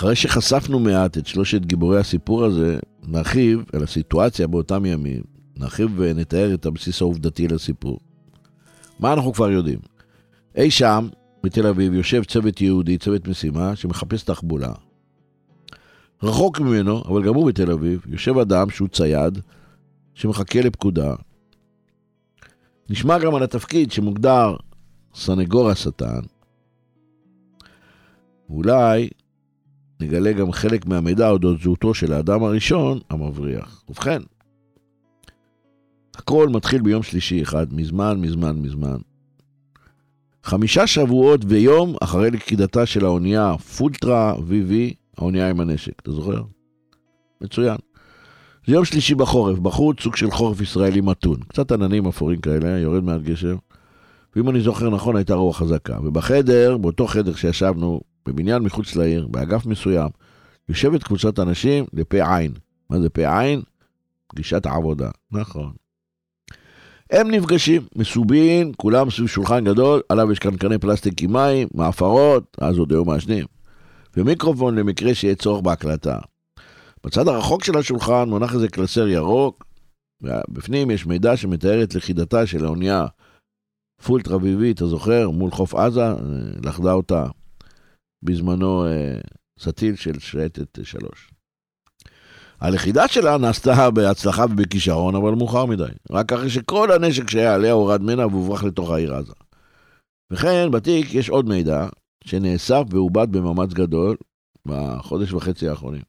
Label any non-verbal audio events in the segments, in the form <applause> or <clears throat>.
אחרי שחשפנו מעט את שלושת גיבורי הסיפור הזה, נרחיב על הסיטואציה באותם ימים, נרחיב ונתאר את הבסיס העובדתי לסיפור. מה אנחנו כבר יודעים? אי שם, בתל אביב, יושב צוות יהודי, צוות משימה, שמחפש תחבולה. רחוק ממנו, אבל גם הוא בתל אביב, יושב אדם שהוא צייד, שמחכה לפקודה. נשמע גם על התפקיד שמוגדר סנגור השטן. ואולי נגלה גם חלק מהמידע אודות זהותו של האדם הראשון, המבריח. ובכן, הכל מתחיל ביום שלישי אחד, מזמן, מזמן, מזמן. חמישה שבועות ויום אחרי לכידתה של האונייה פולטרה VV, האונייה עם הנשק, אתה זוכר? מצוין. זה יום שלישי בחורף, בחוץ סוג של חורף ישראלי מתון. קצת עננים אפורים כאלה, יורד מעט גשם. ואם אני זוכר נכון, הייתה רוח חזקה. ובחדר, באותו חדר שישבנו, בבניין מחוץ לעיר, באגף מסוים, יושבת קבוצת אנשים לפה עין. מה זה פה עין? פגישת עבודה. נכון. הם נפגשים, מסובין, כולם סביב שולחן גדול, עליו יש קנקני פלסטיק עם מים, מעפרות, אז עוד היו מעשנים. ומיקרופון למקרה שיהיה צורך בהקלטה. בצד הרחוק של השולחן מונח איזה קלסר ירוק, ובפנים יש מידע שמתאר את לכידתה של האונייה פולט רביבי, אתה זוכר? מול חוף עזה, אה, לכדה אותה בזמנו אה, סטיל של שייטת שלוש. הלכידה שלה נעשתה בהצלחה ובכישרון, אבל מאוחר מדי. רק אחרי שכל הנשק שהיה עליה הורד ממנה והוברח לתוך העיר עזה. וכן, בתיק יש עוד מידע שנאסף ועובד במאמץ גדול בחודש וחצי האחרונים.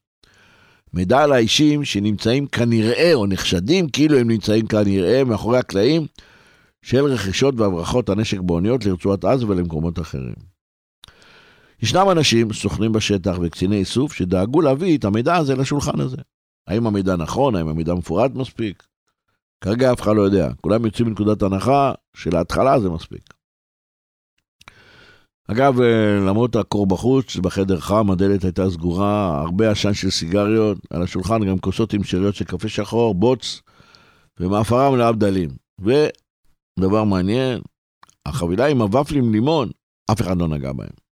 מידע על האישים שנמצאים כנראה, או נחשדים כאילו הם נמצאים כנראה מאחורי הקלעים של רכישות והברחות הנשק באוניות לרצועת עזה ולמקומות אחרים. ישנם אנשים, סוכנים בשטח וקציני איסוף, שדאגו להביא את המידע הזה לשולחן הזה. האם המידע נכון, האם המידע מפורט מספיק? כרגע אף אחד לא יודע. כולם יוצאים מנקודת הנחה שלהתחלה זה מספיק. אגב, אה, למרות הקור בחוץ, בחדר חם, הדלת הייתה סגורה, הרבה עשן של סיגריות, על השולחן גם כוסות עם שאריות של קפה שחור, בוץ, ומאפרה מלאה בדלים. ודבר מעניין, החבילה עם הוואפלים לימון, אף אחד לא נגע בהם.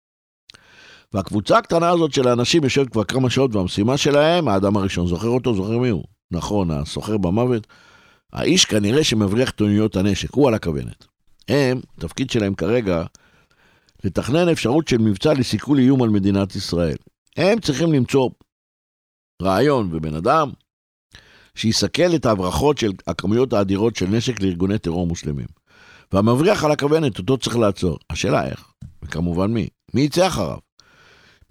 והקבוצה הקטנה הזאת של האנשים יושבת כבר כמה שעות, והמשימה שלהם, האדם הראשון, זוכר אותו? זוכר מי הוא? נכון, הסוחר במוות. האיש כנראה שמבריח את אוניות הנשק, הוא על הכוונת. הם, התפקיד שלהם כרגע, לתכנן אפשרות של מבצע לסיכול איום על מדינת ישראל. הם צריכים למצוא רעיון ובן אדם שיסכל את ההברחות של הכמויות האדירות של נשק לארגוני טרור מוסלמים. והמבריח על הכוונת, אותו צריך לעצור. השאלה איך, וכמובן מי. מי יצא אחריו?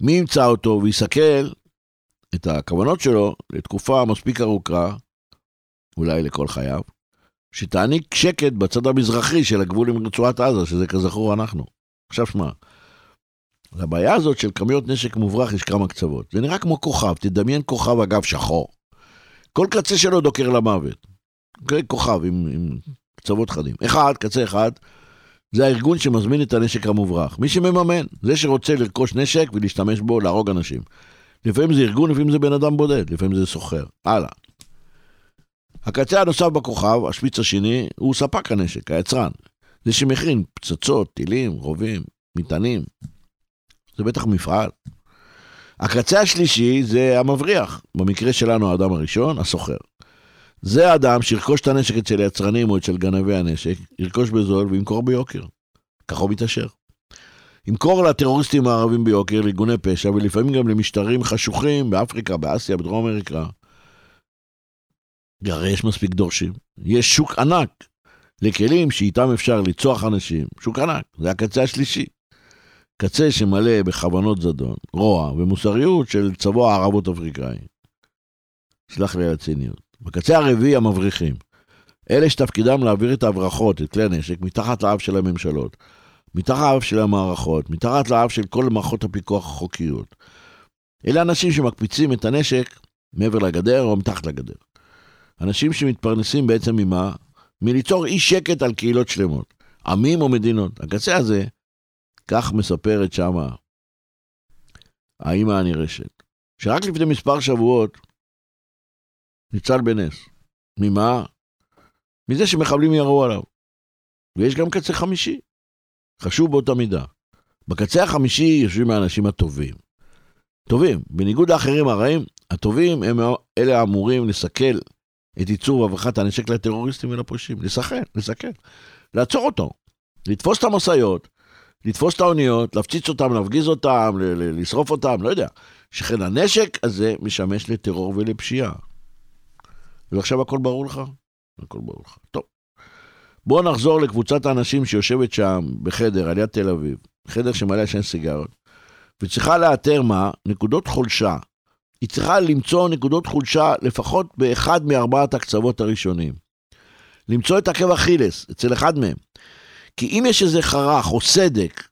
מי ימצא אותו ויסכל את הכוונות שלו לתקופה מספיק ארוכה, אולי לכל חייו, שתעניק שקט בצד המזרחי של הגבול עם רצועת עזה, שזה כזכור אנחנו. עכשיו שמע, לבעיה הזאת של כמויות נשק מוברח יש כמה קצוות. זה נראה כמו כוכב, תדמיין כוכב אגב שחור. כל קצה שלו דוקר למוות. אוקיי? כוכב עם, עם קצוות חדים. אחד, קצה אחד, זה הארגון שמזמין את הנשק המוברח. מי שמממן, זה שרוצה לרכוש נשק ולהשתמש בו להרוג אנשים. לפעמים זה ארגון, לפעמים זה בן אדם בודד, לפעמים זה סוחר. הלאה. הקצה הנוסף בכוכב, השפיץ השני, הוא ספק הנשק, היצרן. זה שמכין פצצות, טילים, רובים, מטענים. זה בטח מפעל. הקצה השלישי זה המבריח, במקרה שלנו האדם הראשון, הסוחר. זה האדם שירכוש את הנשק אצל יצרנים או אצל גנבי הנשק, ירכוש בזול וימכור ביוקר. ככה הוא מתעשר. ימכור לטרוריסטים הערבים ביוקר, לארגוני פשע, ולפעמים גם למשטרים חשוכים באפריקה, באסיה, בדרום אמריקה. הרי יש מספיק דורשים. יש שוק ענק לכלים שאיתם אפשר לצוח אנשים. שוק ענק, זה הקצה השלישי. קצה שמלא בכוונות זדון, רוע ומוסריות של צבוע ערבות אפריקאי. סלח לי על הציניות. בקצה הרביעי המבריחים. אלה שתפקידם להעביר את ההברחות, את כלי הנשק, מתחת לאף של הממשלות, מתחת לאף של המערכות, מתחת לאף של כל מערכות הפיקוח החוקיות. אלה אנשים שמקפיצים את הנשק מעבר לגדר או מתחת לגדר. אנשים שמתפרנסים בעצם ממה? מליצור אי שקט על קהילות שלמות, עמים או מדינות. הקצה הזה, כך מספרת שמה האימא הנרשת, שרק לפני מספר שבועות ניצל בנס. ממה? מזה שמחבלים ירו עליו. ויש גם קצה חמישי, חשוב באותה מידה. בקצה החמישי יושבים האנשים הטובים. טובים, בניגוד לאחרים הרעים, הטובים הם אלה האמורים לסכל את ייצור והברחת הנשק לטרוריסטים ולפושעים. לסכל, לסכל. לעצור אותו. לתפוס את המשאיות, לתפוס את האוניות, להפציץ אותם, להפגיז אותם, לשרוף אותם, לא יודע. שכן הנשק הזה משמש לטרור ולפשיעה. ועכשיו הכל ברור לך? הכל ברור לך. טוב. בואו נחזור לקבוצת האנשים שיושבת שם בחדר על יד תל אביב, חדר שמלא עשן סיגרות, וצריכה לאתר מה? נקודות חולשה. היא צריכה למצוא נקודות חולשה לפחות באחד מארבעת הקצוות הראשונים. למצוא את עקב אכילס אצל אחד מהם. כי אם יש איזה חרך או סדק,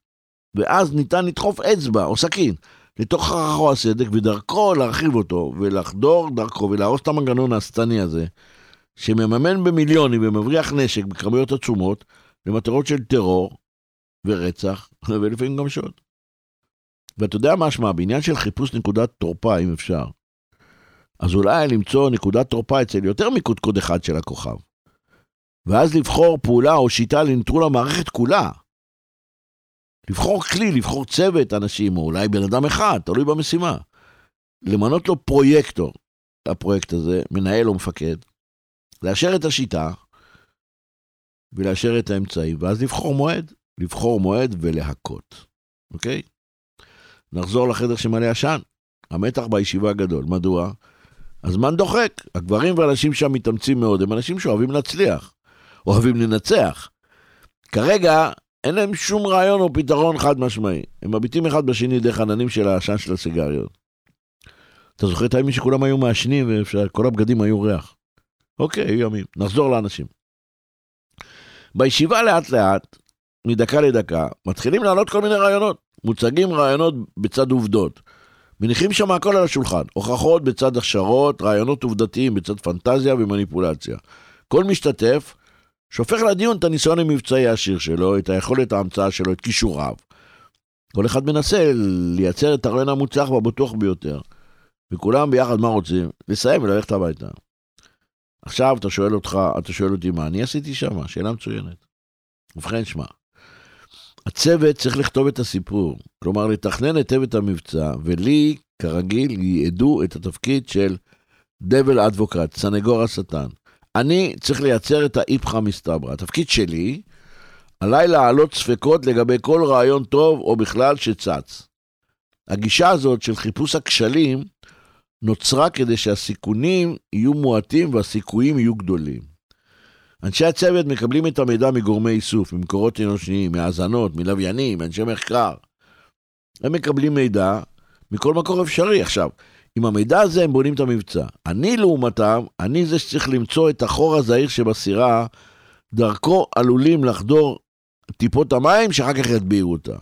ואז ניתן לדחוף אצבע או סכין לתוך או הסדק, ודרכו להרחיב אותו, ולחדור דרכו ולהרוס את המנגנון השטני הזה, שמממן במיליונים ומבריח נשק בכמויות עצומות למטרות של טרור ורצח, <laughs> ולפעמים גם שוד. ואתה יודע מה שמע, בעניין של חיפוש נקודת תורפה, אם אפשר, אז אולי למצוא נקודת תורפה אצל יותר מקודקוד אחד של הכוכב. ואז לבחור פעולה או שיטה לנטרול המערכת כולה. לבחור כלי, לבחור צוות אנשים, או אולי בן אדם אחד, תלוי במשימה. למנות לו פרויקטור, הפרויקט הזה, מנהל או מפקד, לאשר את השיטה ולאשר את האמצעים, ואז לבחור מועד, לבחור מועד ולהכות, אוקיי? נחזור לחדר שמלא עשן. המתח בישיבה גדול. מדוע? הזמן דוחק. הגברים והנשים שם מתאמצים מאוד, הם אנשים שאוהבים להצליח, אוהבים לנצח. כרגע אין להם שום רעיון או פתרון חד משמעי. הם מביטים אחד בשני דרך עננים של העשן של הסיגריות. אתה זוכר את הימים שכולם היו מעשנים וכל הבגדים היו ריח? אוקיי, היו ימים. נחזור לאנשים. בישיבה לאט לאט, מדקה לדקה, מתחילים לעלות כל מיני רעיונות. מוצגים רעיונות בצד עובדות. מניחים שם הכל על השולחן, הוכחות בצד הכשרות, רעיונות עובדתיים בצד פנטזיה ומניפולציה. כל משתתף שופך לדיון את הניסיון המבצעי העשיר שלו, את היכולת ההמצאה שלו, את כישוריו. כל אחד מנסה לייצר את הרעיון המוצלח והבטוח ביותר. וכולם ביחד מה רוצים? לסיים וללכת הביתה. עכשיו אתה שואל אותך, אתה שואל אותי מה אני עשיתי שם? שאלה מצוינת. ובכן, שמע, הצוות צריך לכתוב את הסיפור, כלומר לתכנן היטב את המבצע, ולי, כרגיל, ייעדו את התפקיד של דבל אדבוקט, סנגור השטן. אני צריך לייצר את האיפכא מסתברא. התפקיד שלי, עליי להעלות ספקות לגבי כל רעיון טוב או בכלל שצץ. הגישה הזאת של חיפוש הכשלים נוצרה כדי שהסיכונים יהיו מועטים והסיכויים יהיו גדולים. אנשי הצוות מקבלים את המידע מגורמי איסוף, ממקורות אנושיים, מהאזנות, מלוויינים, מאנשי מחקר. הם מקבלים מידע מכל מקור אפשרי. עכשיו, עם המידע הזה הם בונים את המבצע. אני לעומתם, אני זה שצריך למצוא את החור הזעיר שבסירה, דרכו עלולים לחדור טיפות המים שאחר כך יטביעו אותה.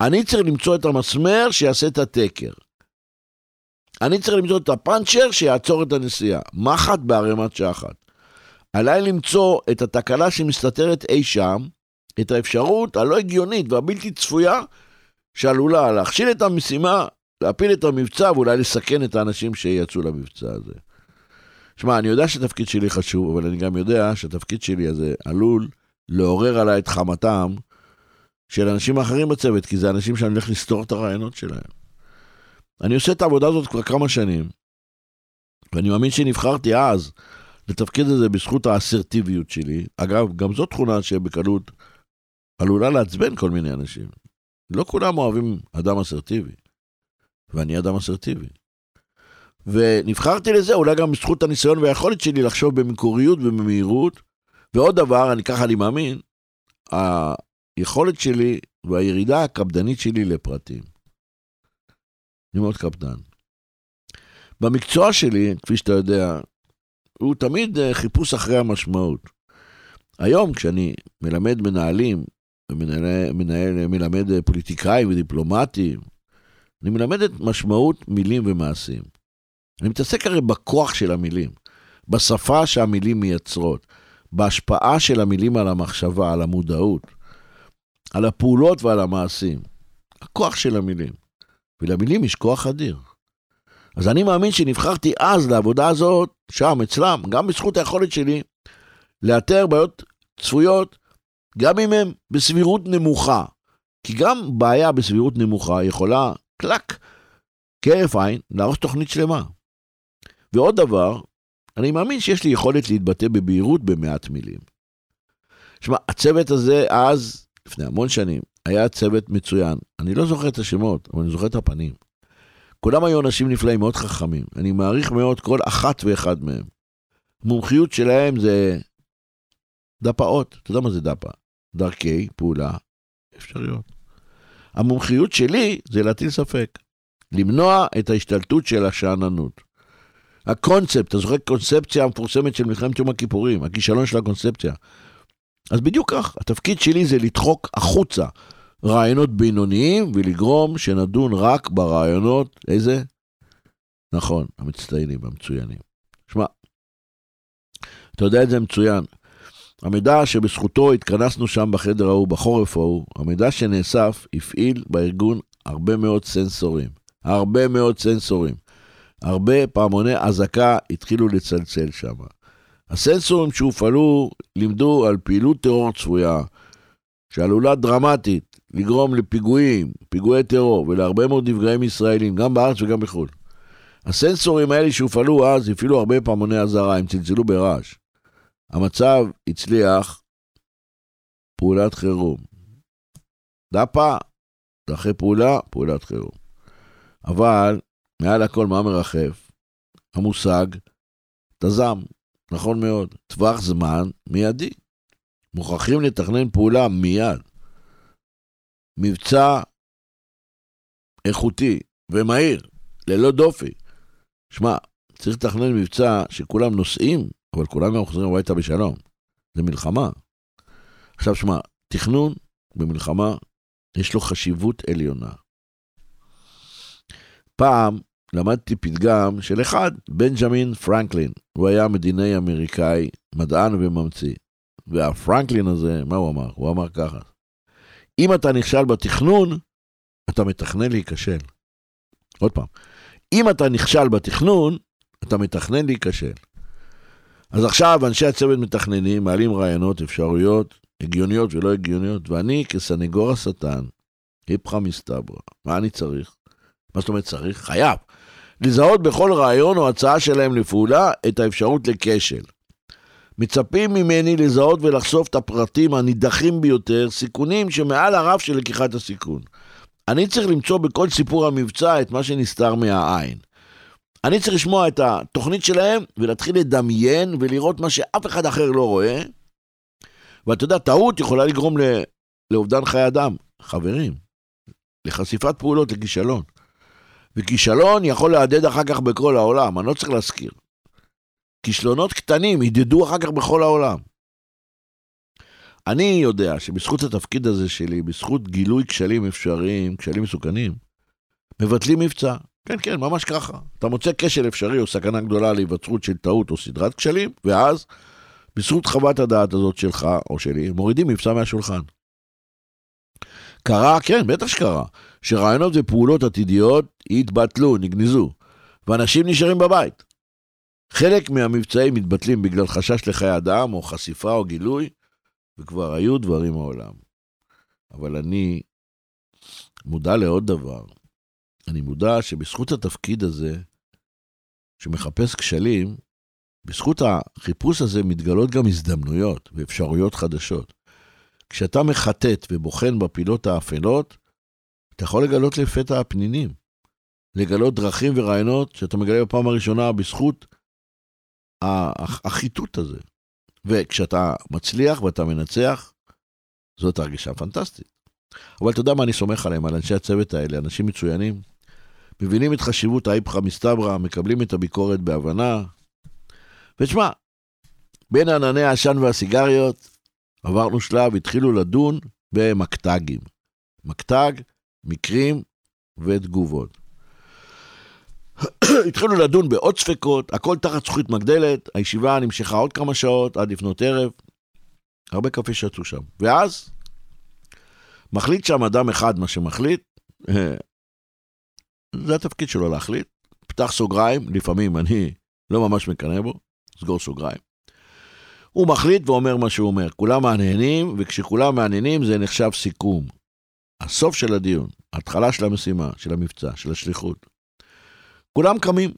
אני צריך למצוא את המסמר שיעשה את התקר. אני צריך למצוא את הפאנצ'ר שיעצור את הנסיעה. מחט בערימת שחת. עליי למצוא את התקלה שמסתתרת אי שם, את האפשרות הלא הגיונית והבלתי צפויה שעלולה להכשיל את המשימה, להפיל את המבצע ואולי לסכן את האנשים שיצאו למבצע הזה. שמע, אני יודע שהתפקיד שלי חשוב, אבל אני גם יודע שהתפקיד שלי הזה עלול לעורר עליי את חמתם של אנשים אחרים בצוות, כי זה אנשים שאני הולך לסתור את הרעיונות שלהם. אני עושה את העבודה הזאת כבר כמה שנים, ואני מאמין שנבחרתי אז לתפקיד הזה בזכות האסרטיביות שלי. אגב, גם זו תכונה שבקלות עלולה לעצבן כל מיני אנשים. לא כולם אוהבים אדם אסרטיבי, ואני אדם אסרטיבי. ונבחרתי לזה אולי גם בזכות הניסיון והיכולת שלי לחשוב במקוריות ובמהירות. ועוד דבר, אני ככה אני מאמין, היכולת שלי והירידה הקפדנית שלי לפרטים. אני מאוד קפדן. במקצוע שלי, כפי שאתה יודע, הוא תמיד אה, חיפוש אחרי המשמעות. היום, כשאני מלמד מנהלים, ומנהל, מנהל, מלמד אה, פוליטיקאים ודיפלומטים, אני מלמד את משמעות מילים ומעשים. אני מתעסק הרי בכוח של המילים, בשפה שהמילים מייצרות, בהשפעה של המילים על המחשבה, על המודעות, על הפעולות ועל המעשים. הכוח של המילים. ולמילים יש כוח אדיר. אז אני מאמין שנבחרתי אז לעבודה הזאת, שם, אצלם, גם בזכות היכולת שלי לאתר בעיות צפויות, גם אם הן בסבירות נמוכה. כי גם בעיה בסבירות נמוכה יכולה, קלק, כהרף עין, להרוס תוכנית שלמה. ועוד דבר, אני מאמין שיש לי יכולת להתבטא בבהירות במעט מילים. שמע, הצוות הזה אז, לפני המון שנים, היה צוות מצוין. אני לא זוכר את השמות, אבל אני זוכר את הפנים. כולם היו אנשים נפלאים, מאוד חכמים. אני מעריך מאוד כל אחת ואחד מהם. המומחיות שלהם זה דפאות. אתה יודע מה זה דפה? דרכי פעולה אפשריות. המומחיות שלי זה להטיל ספק. למנוע את ההשתלטות של השאננות. הקונספט, אתה זוכר קונספציה המפורסמת של מלחמת יום הכיפורים, הכישלון של הקונספציה. אז בדיוק כך, התפקיד שלי זה לדחוק החוצה רעיונות בינוניים ולגרום שנדון רק ברעיונות, איזה? נכון, המצטיינים, המצוינים. שמע, אתה יודע את זה מצוין. המידע שבזכותו התכנסנו שם בחדר ההוא, בחורף ההוא, המידע שנאסף הפעיל בארגון הרבה מאוד סנסורים. הרבה מאוד סנסורים. הרבה פעמוני אזעקה התחילו לצלצל שם. הסנסורים שהופעלו לימדו על פעילות טרור צפויה, שעלולה דרמטית לגרום לפיגועים, פיגועי טרור ולהרבה מאוד נפגעים ישראלים, גם בארץ וגם בחו"ל. הסנסורים האלה שהופעלו אז הפעילו הרבה פעמוני אזהרה, הם צלצלו ברעש. המצב הצליח, פעולת חירום. דפה, אחרי פעולה, פעולת חירום. אבל מעל הכל מה מרחף? המושג תז"ם, נכון מאוד, טווח זמן מיידי. מוכרחים לתכנן פעולה מיד. מבצע איכותי ומהיר, ללא דופי. שמע, צריך לתכנן מבצע שכולם נוסעים, אבל כולם גם חוזרים הביתה בשלום. זה מלחמה. עכשיו שמע, תכנון במלחמה, יש לו חשיבות עליונה. פעם למדתי פתגם של אחד, בנג'מין פרנקלין. הוא היה מדינאי אמריקאי, מדען וממציא. והפרנקלין הזה, מה הוא אמר? הוא אמר ככה, אם אתה נכשל בתכנון, אתה מתכנן להיכשל. עוד פעם, אם אתה נכשל בתכנון, אתה מתכנן להיכשל. אז עכשיו אנשי הצוות מתכננים, מעלים רעיונות, אפשרויות, הגיוניות ולא הגיוניות, ואני כסנגור השטן, היפכא מסתברא, מה אני צריך? מה זאת אומרת צריך? חייב. לזהות בכל רעיון או הצעה שלהם לפעולה את האפשרות לכשל. מצפים ממני לזהות ולחשוף את הפרטים הנידחים ביותר, סיכונים שמעל הרף של לקיחת הסיכון. אני צריך למצוא בכל סיפור המבצע את מה שנסתר מהעין. אני צריך לשמוע את התוכנית שלהם ולהתחיל לדמיין ולראות מה שאף אחד אחר לא רואה. ואתה יודע, טעות יכולה לגרום לאובדן חיי אדם. חברים, לחשיפת פעולות לכישלון. וכישלון יכול להדהד אחר כך בכל העולם, אני לא צריך להזכיר. כישלונות קטנים ידדו אחר כך בכל העולם. אני יודע שבזכות התפקיד הזה שלי, בזכות גילוי כשלים אפשריים, כשלים מסוכנים, מבטלים מבצע. כן, כן, ממש ככה. אתה מוצא כשל אפשרי או סכנה גדולה להיווצרות של טעות או סדרת כשלים, ואז, בזכות חוות הדעת הזאת שלך או שלי, מורידים מבצע מהשולחן. קרה, כן, בטח שקרה, שרעיונות ופעולות עתידיות התבטלו, נגנזו, ואנשים נשארים בבית. חלק מהמבצעים מתבטלים בגלל חשש לחיי אדם, או חשיפה או גילוי, וכבר היו דברים מעולם. אבל אני מודע לעוד דבר. אני מודע שבזכות התפקיד הזה, שמחפש כשלים, בזכות החיפוש הזה מתגלות גם הזדמנויות ואפשרויות חדשות. כשאתה מחטט ובוחן בפינות האפלות, אתה יכול לגלות לפתע הפנינים. לגלות דרכים ורעיונות שאתה מגלה בפעם הראשונה בזכות החיטוט הזה. וכשאתה מצליח ואתה מנצח, זאת הרגשה פנטסטית. אבל אתה יודע מה אני סומך עליהם, על אנשי הצוות האלה, אנשים מצוינים, מבינים את חשיבות האיפכא מסתברא, מקבלים את הביקורת בהבנה. ותשמע, בין ענני העשן והסיגריות, עברנו שלב, התחילו לדון במקטגים. מקטג, מקרים ותגובות. <clears throat> התחילו לדון בעוד ספקות, הכל תחת זכות מגדלת, הישיבה נמשכה עוד כמה שעות, עד לפנות ערב. הרבה קפה שתו שם. ואז, מחליט שם אדם אחד מה שמחליט, זה התפקיד שלו להחליט. פתח סוגריים, לפעמים אני לא ממש מקנא בו, סגור סוגריים. הוא מחליט ואומר מה שהוא אומר. כולם מעניינים, וכשכולם מעניינים זה נחשב סיכום. הסוף של הדיון, ההתחלה של המשימה, של המבצע, של השליחות. כולם קמים.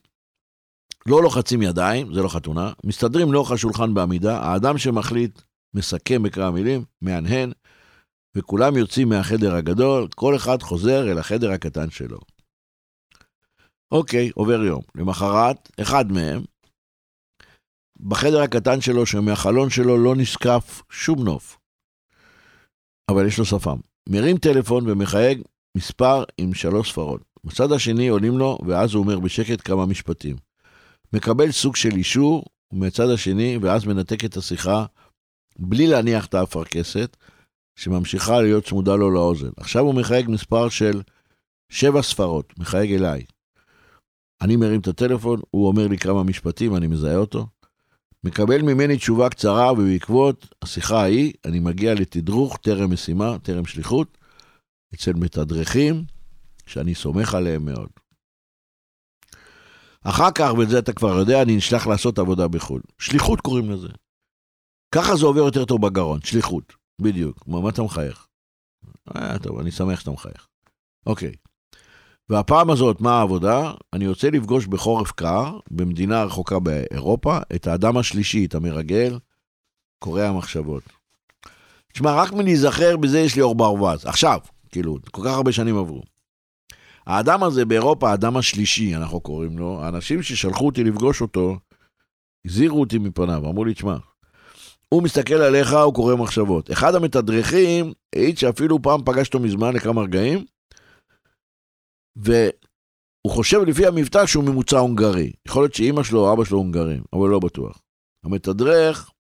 לא לוחצים ידיים, זה לא חתונה, מסתדרים לאורך השולחן בעמידה, האדם שמחליט מסכם בכמה מילים, מהנהן, וכולם יוצאים מהחדר הגדול, כל אחד חוזר אל החדר הקטן שלו. אוקיי, עובר יום. למחרת, אחד מהם, בחדר הקטן שלו, שמהחלון שלו לא נשקף שום נוף. אבל יש לו שפם. מרים טלפון ומחייג מספר עם שלוש ספרות. בצד השני עולים לו, ואז הוא אומר בשקט כמה משפטים. מקבל סוג של אישור מהצד השני, ואז מנתק את השיחה בלי להניח את האפרכסת, שממשיכה להיות צמודה לו לאוזן. עכשיו הוא מחייג מספר של שבע ספרות, מחייג אליי. אני מרים את הטלפון, הוא אומר לי כמה משפטים, אני מזהה אותו. מקבל ממני תשובה קצרה, ובעקבות השיחה ההיא, אני מגיע לתדרוך טרם משימה, טרם שליחות, אצל מתדרכים, שאני סומך עליהם מאוד. אחר כך, ואת זה אתה כבר יודע, אני נשלח לעשות עבודה בחו"ל. שליחות קוראים לזה. ככה זה עובר יותר טוב בגרון, שליחות. בדיוק. מה אתה מחייך? אה, טוב, אני שמח שאתה מחייך. אוקיי. והפעם הזאת, מה העבודה? אני יוצא לפגוש בחורף קר, במדינה רחוקה באירופה, את האדם השלישי, את המרגל, קורא המחשבות. תשמע, רק מלהיזכר בזה יש לי אור ברווז. עכשיו, כאילו, כל כך הרבה שנים עברו. האדם הזה באירופה, האדם השלישי, אנחנו קוראים לו, האנשים ששלחו אותי לפגוש אותו, הזהירו אותי מפניו, אמרו לי, תשמע, הוא מסתכל עליך, הוא קורא מחשבות. אחד המתדרכים העיד שאפילו פעם פגש אותו מזמן לכמה רגעים, והוא חושב לפי המבטא שהוא ממוצע הונגרי. יכול להיות שאימא שלו או אבא שלו הונגרים, אבל לא בטוח. המתדרך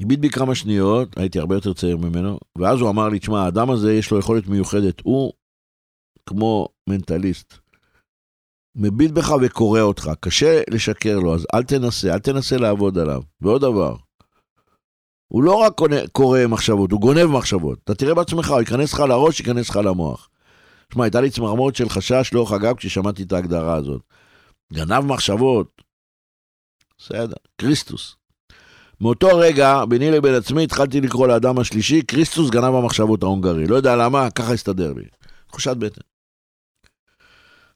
הביט בי כמה שניות, הייתי הרבה יותר צעיר ממנו, ואז הוא אמר לי, תשמע, האדם הזה יש לו יכולת מיוחדת, הוא כמו מנטליסט. מביט בך וקורא אותך, קשה לשקר לו, אז אל תנסה, אל תנסה לעבוד עליו. ועוד דבר, הוא לא רק קורא מחשבות, הוא גונב מחשבות. אתה תראה בעצמך, הוא ייכנס לך לראש, ייכנס לך למוח. שמע, הייתה לי צמרמורת של חשש לאורך הגב כששמעתי את ההגדרה הזאת. גנב מחשבות. בסדר, כריסטוס. מאותו רגע, ביני לבין עצמי, התחלתי לקרוא לאדם השלישי, כריסטוס גנב המחשבות ההונגרי. לא יודע למה, ככה הסתדר לי. תחושת בטן.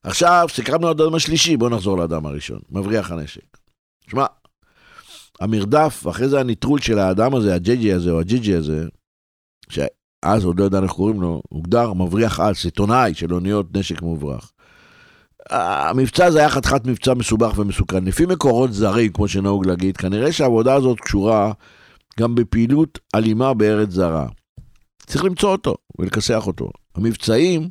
עכשיו, סיכמנו על האדם השלישי, בואו נחזור לאדם הראשון, מבריח הנשק. שמע, המרדף, ואחרי זה הנטרול של האדם הזה, הג'יג'י הזה או הג'יג'י הזה, שאז עוד לא יודע איך קוראים לו, הוגדר מבריח על, סיטונאי של אוניות נשק מוברח. המבצע הזה היה חתיכת מבצע מסובך ומסוכן. לפי מקורות זרים, כמו שנהוג להגיד, כנראה שהעבודה הזאת קשורה גם בפעילות אלימה בארץ זרה. צריך למצוא אותו ולכסח אותו. המבצעים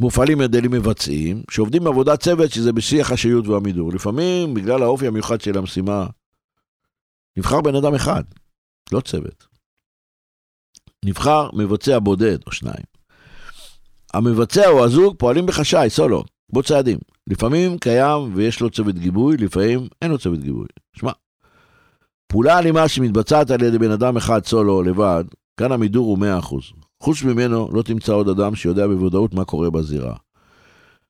מופעלים על מבצעים, שעובדים בעבודת צוות שזה בשיא החשאיות והמידור. לפעמים, בגלל האופי המיוחד של המשימה, נבחר בן אדם אחד, לא צוות. נבחר מבצע בודד או שניים. המבצע או הזוג פועלים בחשאי, סולו, בו צעדים. לפעמים קיים ויש לו צוות גיבוי, לפעמים אין לו צוות גיבוי. שמע, פעולה אלימה שמתבצעת על ידי בן אדם אחד סולו לבד, כאן המידור הוא 100%. חוץ ממנו לא תמצא עוד אדם שיודע בוודאות מה קורה בזירה.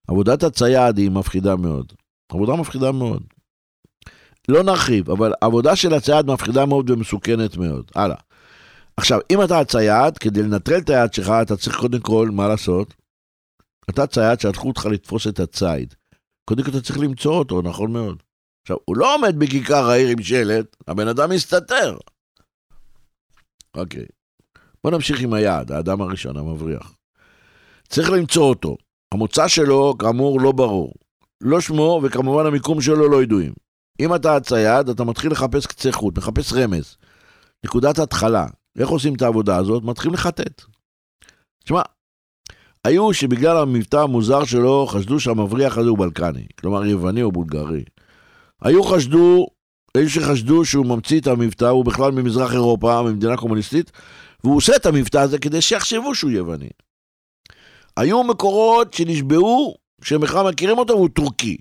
עבודת הצייד היא מפחידה מאוד. עבודה מפחידה מאוד. לא נרחיב, אבל עבודה של הצייד מפחידה מאוד ומסוכנת מאוד. הלאה. עכשיו, אם אתה הצייד, כדי לנטרל את היד שלך, אתה צריך קודם כל, מה לעשות? אתה צייד שלחו אותך לתפוס את הציד. קודם כל אתה צריך למצוא אותו, נכון מאוד. עכשיו, הוא לא עומד בכיכר העיר עם שלט, הבן אדם מסתתר. אוקיי. בוא נמשיך עם היעד, האדם הראשון, המבריח. צריך למצוא אותו. המוצא שלו, כאמור, לא ברור. לא שמו, וכמובן המיקום שלו לא ידועים. אם אתה הצייד, אתה מתחיל לחפש קצה חוט, מחפש רמז. נקודת התחלה. איך עושים את העבודה הזאת? מתחילים לחטט. תשמע, היו שבגלל המבטא המוזר שלו חשדו שהמבריח הזה הוא בלקני, כלומר יווני או בולגרי. היו חשדו, היו שחשדו שהוא ממציא את המבטא, הוא בכלל ממזרח אירופה, ממדינה קומוניסטית, והוא עושה את המבטא הזה כדי שיחשבו שהוא יווני. היו מקורות שנשבעו שהם בכלל מכירים אותו והוא טורקי.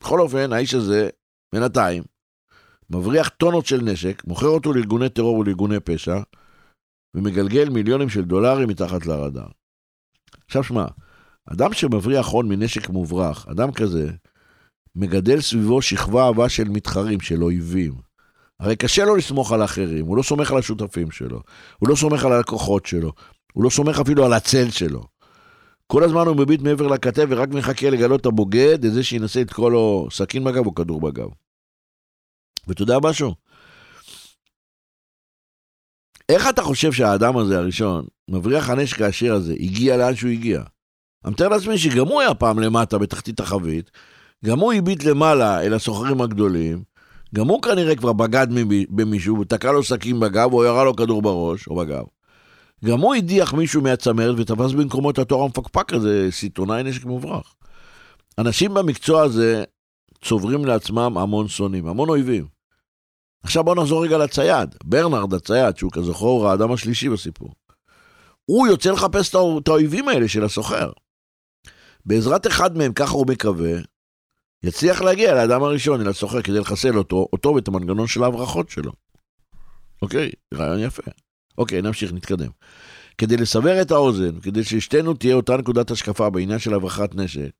בכל אופן, האיש הזה, בינתיים, מבריח טונות של נשק, מוכר אותו לארגוני טרור ולארגוני פשע, ומגלגל מיליונים של דולרים מתחת לרדאר. עכשיו שמע, אדם שמבריח הון מנשק מוברח, אדם כזה, מגדל סביבו שכבה עבה של מתחרים, של אויבים. הרי קשה לו לסמוך על אחרים, הוא לא סומך על השותפים שלו, הוא לא סומך על הלקוחות שלו, הוא לא סומך אפילו על הצל שלו. כל הזמן הוא מביט מעבר לכתב ורק מחכה לגלות את הבוגד, את זה שינסה לתקוע לו סכין בגב או כדור בגב. ואתה יודע משהו? איך אתה חושב שהאדם הזה הראשון, מבריח הנשק העשיר הזה, הגיע לאן שהוא הגיע? אני מתאר לעצמי שגם הוא היה פעם למטה בתחתית החבית, גם הוא הביט למעלה אל הסוחרים הגדולים, גם הוא כנראה כבר בגד במישהו ותקע לו סכין בגב או ירה לו כדור בראש או בגב. גם הוא הדיח מישהו מהצמרת ותפס במקומו את התואר המפקפק הזה, סיטונאי נשק מוברח. אנשים במקצוע הזה צוברים לעצמם המון שונאים, המון אויבים. עכשיו בוא נחזור רגע לצייד, ברנרד הצייד, שהוא כזכור האדם השלישי בסיפור. הוא יוצא לחפש את האויבים האלה של הסוחר. בעזרת אחד מהם, ככה הוא מקווה, יצליח להגיע לאדם הראשון, אל הסוחר, כדי לחסל אותו, אותו ואת המנגנון של ההברחות שלו. אוקיי, רעיון יפה. אוקיי, נמשיך, נתקדם. כדי לסבר את האוזן, כדי ששתינו תהיה אותה נקודת השקפה בעניין של הברחת נשק,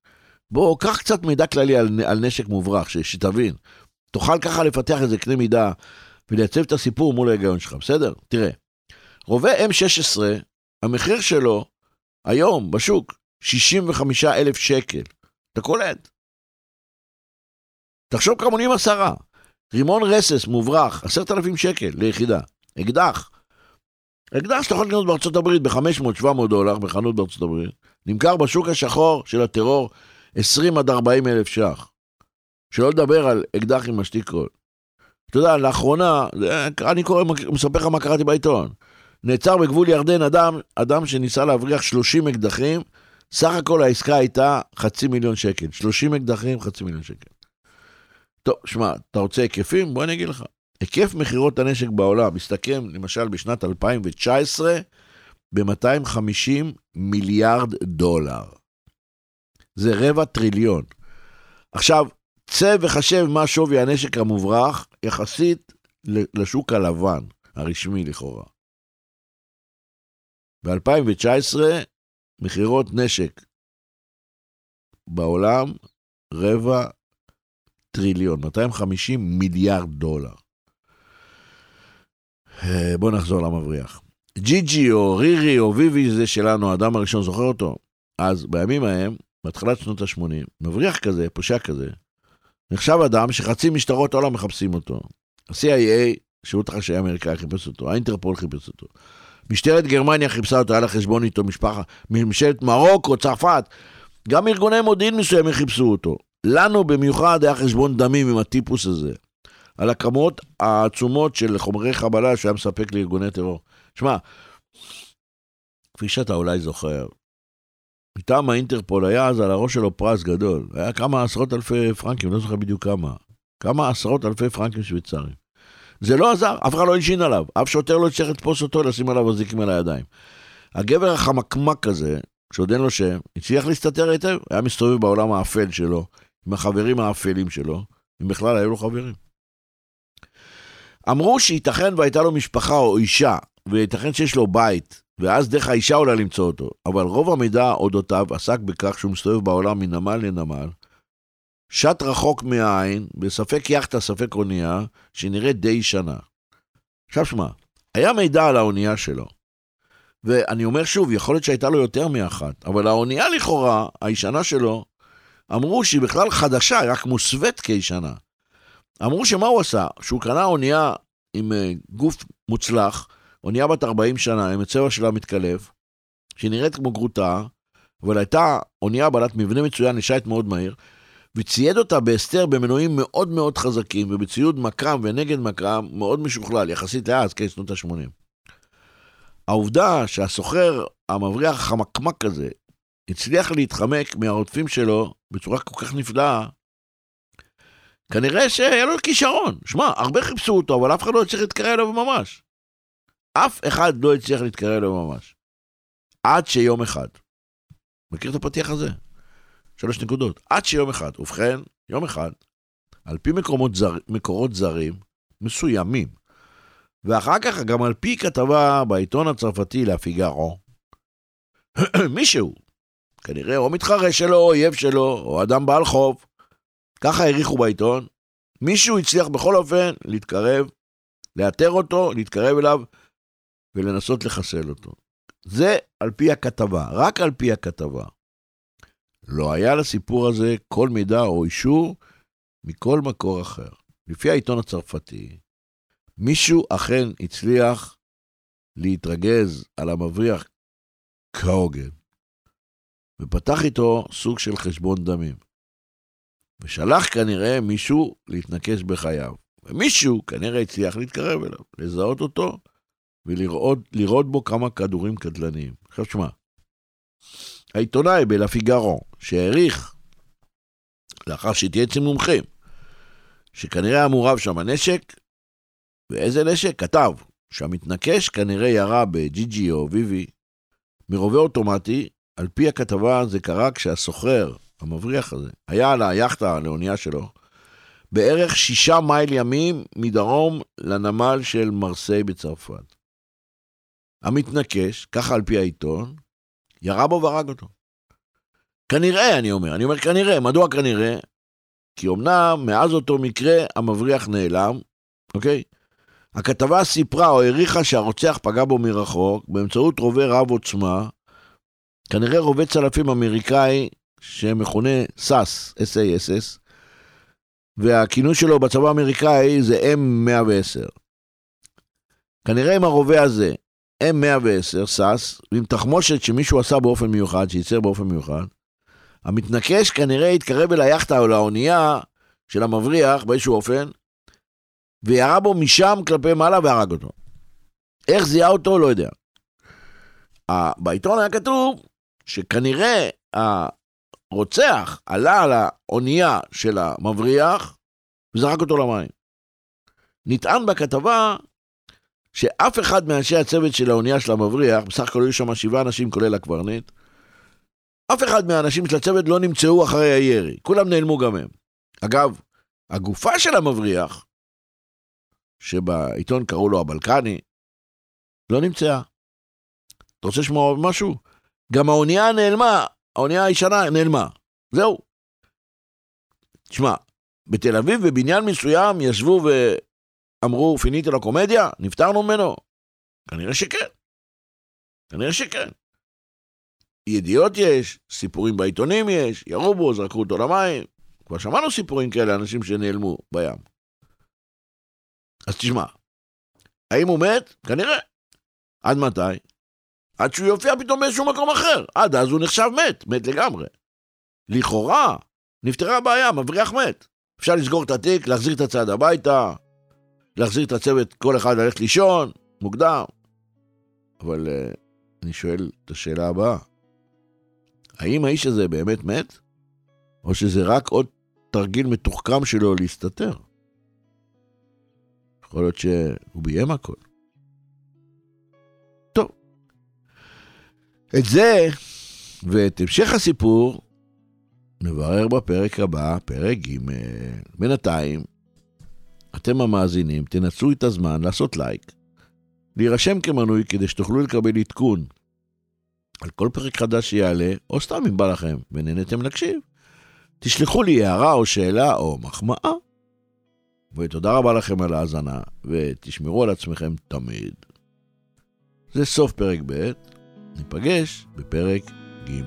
בוא, קח קצת מידע כללי על, על נשק מוברח, שתבין. תוכל ככה לפתח איזה קנה מידה ולייצב את הסיפור מול ההיגיון שלך, בסדר? תראה, רובה M16, המחיר שלו היום בשוק 65 אלף שקל. אתה קולט? תחשוב כמה עונים עשרה. רימון רסס מוברח, עשרת אלפים שקל ליחידה. אקדח. אקדח שאתה יכול לקנות בארצות הברית ב-500-700 דולר בחנות בארצות הברית, נמכר בשוק השחור של הטרור 20 עד 40 אלף ש"ח. שלא לדבר על אקדח עם משתיק קול. אתה יודע, לאחרונה, אני קורא, מספר לך מה קראתי בעיתון. נעצר בגבול ירדן אדם, אדם שניסה להבריח 30 אקדחים, סך הכל העסקה הייתה חצי מיליון שקל. 30 אקדחים, חצי מיליון שקל. טוב, שמע, אתה רוצה היקפים? בוא אני אגיד לך. היקף מכירות הנשק בעולם מסתכם, למשל, בשנת 2019, ב-250 מיליארד דולר. זה רבע טריליון. עכשיו, צא וחשב מה שווי הנשק המוברח יחסית לשוק הלבן, הרשמי לכאורה. ב-2019, מכירות נשק בעולם, רבע טריליון, 250 מיליארד דולר. אה, בואו נחזור למבריח. ג'י ג'י או רירי או ויבי זה שלנו, האדם הראשון, זוכר אותו? אז בימים ההם, בהתחלת שנות ה-80, מבריח כזה, פושע כזה, נחשב אדם שחצי משטרות העולם מחפשים אותו. ה-CIA, שירות החשאי האמריקאי חיפש אותו, האינטרפול חיפש אותו. משטרת גרמניה חיפשה אותו, היה לה חשבון איתו, משפחה, ממשלת מרוקו, צרפת. גם ארגוני מודיעין מסוימים חיפשו אותו. לנו במיוחד היה חשבון דמים עם הטיפוס הזה. על הכמות העצומות של חומרי חבלה שהיה מספק לארגוני טרור. שמע, כפי שאתה אולי זוכר, מטעם האינטרפול היה אז על הראש שלו פרס גדול. היה כמה עשרות אלפי פרנקים, לא זוכר בדיוק כמה. כמה עשרות אלפי פרנקים שוויצריים. זה לא עזר, אף אחד לא הלשין עליו. אף שוטר לא הצליח לתפוס אותו, לשים עליו אזיקים על הידיים. הגבר החמקמק הזה, שעוד אין לו שם, הצליח להסתתר היטב, היה מסתובב בעולם האפל שלו, עם החברים האפלים שלו, אם בכלל היו לו חברים. אמרו שייתכן והייתה לו משפחה או אישה, וייתכן שיש לו בית, ואז דרך האישה עולה למצוא אותו. אבל רוב המידע אודותיו עסק בכך שהוא מסתובב בעולם מנמל לנמל, שט רחוק מהעין, בספק יאכטה, ספק אונייה, שנראית די ישנה. עכשיו שמע, היה מידע על האונייה שלו. ואני אומר שוב, יכול להיות שהייתה לו יותר מאחת, אבל האונייה לכאורה, הישנה שלו, אמרו שהיא בכלל חדשה, רק מוסווית כישנה. אמרו שמה הוא עשה? שהוא קנה אונייה עם uh, גוף מוצלח, אונייה בת 40 שנה, עם הצבע שלה מתקלף, שהיא נראית כמו גרוטה, אבל הייתה אונייה בעלת מבנה מצוין לשייט מאוד מהיר, וצייד אותה בהסתר במנועים מאוד מאוד חזקים, ובציוד מקרם ונגד מקרם מאוד משוכלל, יחסית לאז, כן, שנות ה-80. העובדה שהסוחר, המבריח החמקמק הזה, הצליח להתחמק מהעוטפים שלו בצורה כל כך נפלאה, כנראה שהיה לו כישרון. שמע, הרבה חיפשו אותו, אבל אף אחד לא הצליח להתקרב אליו ממש. אף אחד לא הצליח להתקרב אליו ממש. עד שיום אחד. מכיר את הפתיח הזה? שלוש נקודות. עד שיום אחד. ובכן, יום אחד, על פי זר, מקורות זרים מסוימים, ואחר כך גם על פי כתבה בעיתון הצרפתי לאפיגארו, <clears throat> מישהו, כנראה או מתחרה שלו, או אויב שלו, או אדם בעל חוב, ככה העריכו בעיתון, מישהו הצליח בכל אופן להתקרב, לאתר אותו, להתקרב אליו ולנסות לחסל אותו. זה על פי הכתבה, רק על פי הכתבה. לא היה לסיפור הזה כל מידע או אישור מכל מקור אחר. לפי העיתון הצרפתי, מישהו אכן הצליח להתרגז על המבריח כהוגן, ופתח איתו סוג של חשבון דמים. ושלח כנראה מישהו להתנקש בחייו. ומישהו כנראה הצליח להתקרב אליו, לזהות אותו ולראות בו כמה כדורים קטלניים. עכשיו שמע, העיתונאי בלפיגרו, שהעריך, לאחר שהתייעץ עם מומחים, שכנראה היה מעורב שם נשק, ואיזה נשק? כתב שהמתנקש כנראה ירה בג'י-ג'י או ויבי מרובה אוטומטי, על פי הכתבה זה קרה כשהסוחר, המבריח הזה, היה על היאכטה, על האונייה שלו, בערך שישה מייל ימים מדרום לנמל של מרסיי בצרפת. המתנקש, ככה על פי העיתון, ירה בו והרג אותו. כנראה, אני אומר, אני אומר כנראה, מדוע כנראה? כי אמנם מאז אותו מקרה המבריח נעלם, אוקיי? הכתבה סיפרה או העריכה שהרוצח פגע בו מרחוק באמצעות רובה רב עוצמה, כנראה רובה צלפים אמריקאי שמכונה SAS, SASS, והכינוי שלו בצבא האמריקאי זה M110. כנראה עם הרובה הזה M110, סאס, עם תחמושת שמישהו עשה באופן מיוחד, שייצר באופן מיוחד, המתנקש כנראה התקרב אל היאכטה או לאונייה של המבריח באיזשהו אופן, וירה בו משם כלפי מעלה והרג אותו. איך זיהה אותו? לא יודע. בעיתון היה כתוב שכנראה הרוצח עלה על האונייה של המבריח וזרק אותו למים. נטען בכתבה שאף אחד מאנשי הצוות של האונייה של המבריח, בסך הכל היו שם שבעה אנשים כולל הקברניט, אף אחד מהאנשים של הצוות לא נמצאו אחרי הירי, כולם נעלמו גם הם. אגב, הגופה של המבריח, שבעיתון קראו לו הבלקני, לא נמצאה. אתה רוצה לשמוע משהו? גם האונייה נעלמה, האונייה הישנה נעלמה. זהו. תשמע, בתל אביב בבניין מסוים ישבו אמרו, פיניטו לקומדיה? נפטרנו ממנו? כנראה שכן. כנראה שכן. ידיעות יש, סיפורים בעיתונים יש, ירו בו, זרקו אותו למים. כבר שמענו סיפורים כאלה, אנשים שנעלמו בים. אז תשמע, האם הוא מת? כנראה. עד מתי? עד שהוא יופיע פתאום באיזשהו מקום אחר. עד אז הוא נחשב מת, מת לגמרי. לכאורה, נפתרה הבעיה, מבריח מת. אפשר לסגור את התיק, להחזיר את הצד הביתה, להחזיר את הצוות, כל אחד ללכת לישון, מוקדם. אבל uh, אני שואל את השאלה הבאה, האם האיש הזה באמת מת? או שזה רק עוד תרגיל מתוחכם שלו להסתתר? יכול להיות שהוא ביים הכל. את זה ואת המשך הסיפור נברר בפרק הבא, פרק ג'. בינתיים, אתם המאזינים, תנצלו את הזמן לעשות לייק, להירשם כמנוי כדי שתוכלו לקבל עדכון על כל פרק חדש שיעלה, או סתם אם בא לכם ונהנתם להקשיב. תשלחו לי הערה או שאלה או מחמאה, ותודה רבה לכם על ההאזנה, ותשמרו על עצמכם תמיד. זה סוף פרק ב', ניפגש בפרק ג'.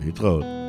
להתראות.